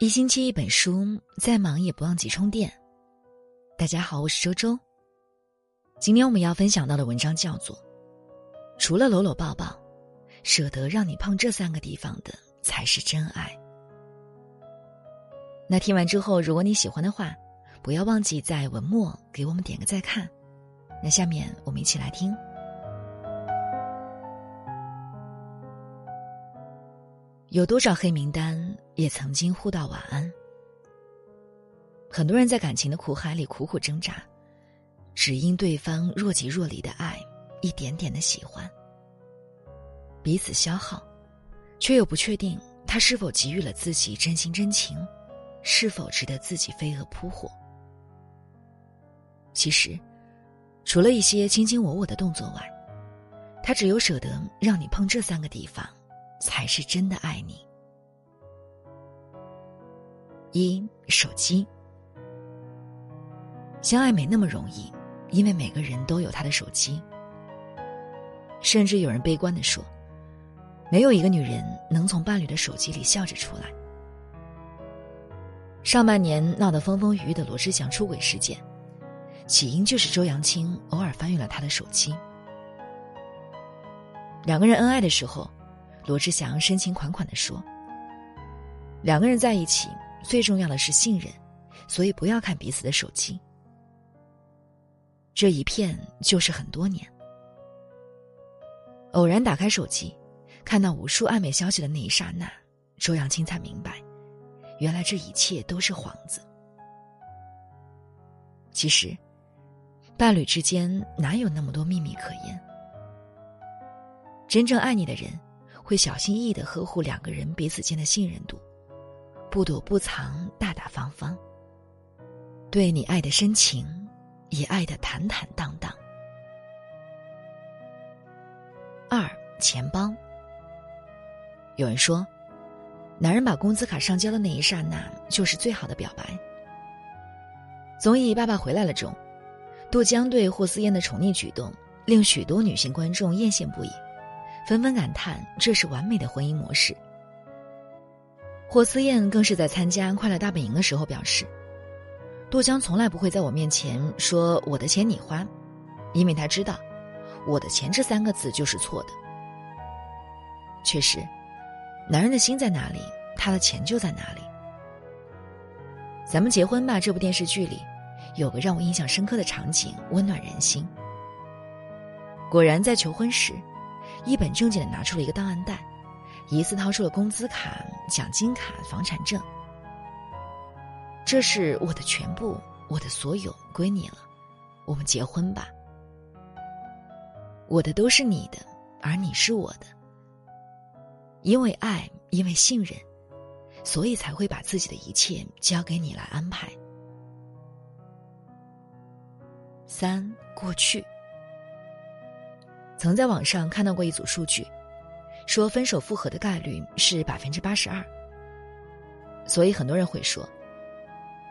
一星期一本书，再忙也不忘记充电。大家好，我是周周。今天我们要分享到的文章叫做《除了搂搂抱抱，舍得让你碰这三个地方的才是真爱》。那听完之后，如果你喜欢的话，不要忘记在文末给我们点个再看。那下面我们一起来听。有多少黑名单也曾经互道晚安？很多人在感情的苦海里苦苦挣扎，只因对方若即若离的爱，一点点的喜欢，彼此消耗，却又不确定他是否给予了自己真心真情，是否值得自己飞蛾扑火。其实，除了一些卿卿我我的动作外，他只有舍得让你碰这三个地方。才是真的爱你。一手机，相爱没那么容易，因为每个人都有他的手机。甚至有人悲观的说，没有一个女人能从伴侣的手机里笑着出来。上半年闹得风风雨雨的罗志祥出轨事件，起因就是周扬青偶尔翻阅了他的手机。两个人恩爱的时候。罗志祥深情款款的说：“两个人在一起，最重要的是信任，所以不要看彼此的手机。这一片就是很多年。偶然打开手机，看到无数暧昧消息的那一刹那，周扬青才明白，原来这一切都是幌子。其实，伴侣之间哪有那么多秘密可言？真正爱你的人。”会小心翼翼的呵护两个人彼此间的信任度，不躲不藏，大大方方。对你爱的深情，也爱的坦坦荡荡。二钱包。有人说，男人把工资卡上交的那一刹那，就是最好的表白。综艺《爸爸回来了》中，杜江对霍思燕的宠溺举动，令许多女性观众艳羡不已。纷纷感叹这是完美的婚姻模式。霍思燕更是在参加《快乐大本营》的时候表示：“杜江从来不会在我面前说我的钱你花，因为他知道，我的钱这三个字就是错的。”确实，男人的心在哪里，他的钱就在哪里。咱们结婚吧这部电视剧里，有个让我印象深刻的场景，温暖人心。果然，在求婚时。一本正经的拿出了一个档案袋，疑似掏出了工资卡、奖金卡、房产证。这是我的全部，我的所有归你了，我们结婚吧。我的都是你的，而你是我的。因为爱，因为信任，所以才会把自己的一切交给你来安排。三过去。曾在网上看到过一组数据，说分手复合的概率是百分之八十二。所以很多人会说，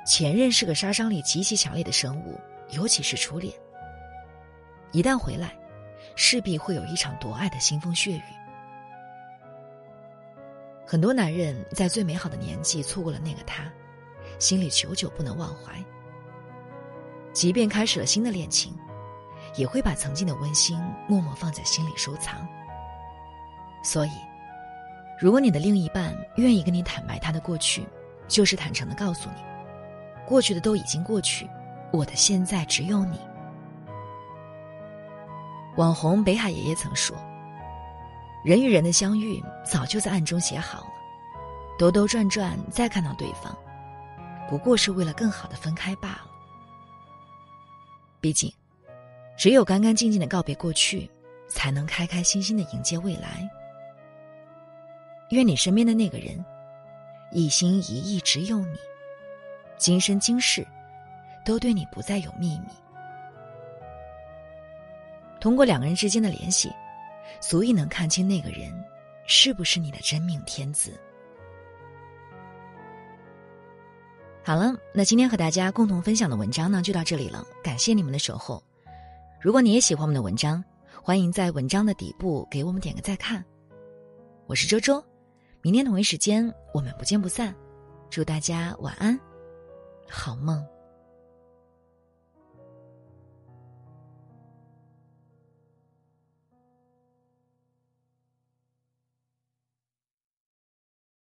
前任是个杀伤力极其强烈的生物，尤其是初恋。一旦回来，势必会有一场夺爱的腥风血雨。很多男人在最美好的年纪错过了那个他，心里久久不能忘怀。即便开始了新的恋情。也会把曾经的温馨默默放在心里收藏。所以，如果你的另一半愿意跟你坦白他的过去，就是坦诚的告诉你，过去的都已经过去，我的现在只有你。网红北海爷爷曾说：“人与人的相遇早就在暗中写好了，兜兜转转再看到对方，不过是为了更好的分开罢了。”毕竟。只有干干净净的告别过去，才能开开心心的迎接未来。愿你身边的那个人，一心一意只有你，今生今世，都对你不再有秘密。通过两个人之间的联系，足以能看清那个人，是不是你的真命天子。好了，那今天和大家共同分享的文章呢，就到这里了。感谢你们的守候。如果你也喜欢我们的文章，欢迎在文章的底部给我们点个再看。我是周周，明天同一时间我们不见不散。祝大家晚安好梦。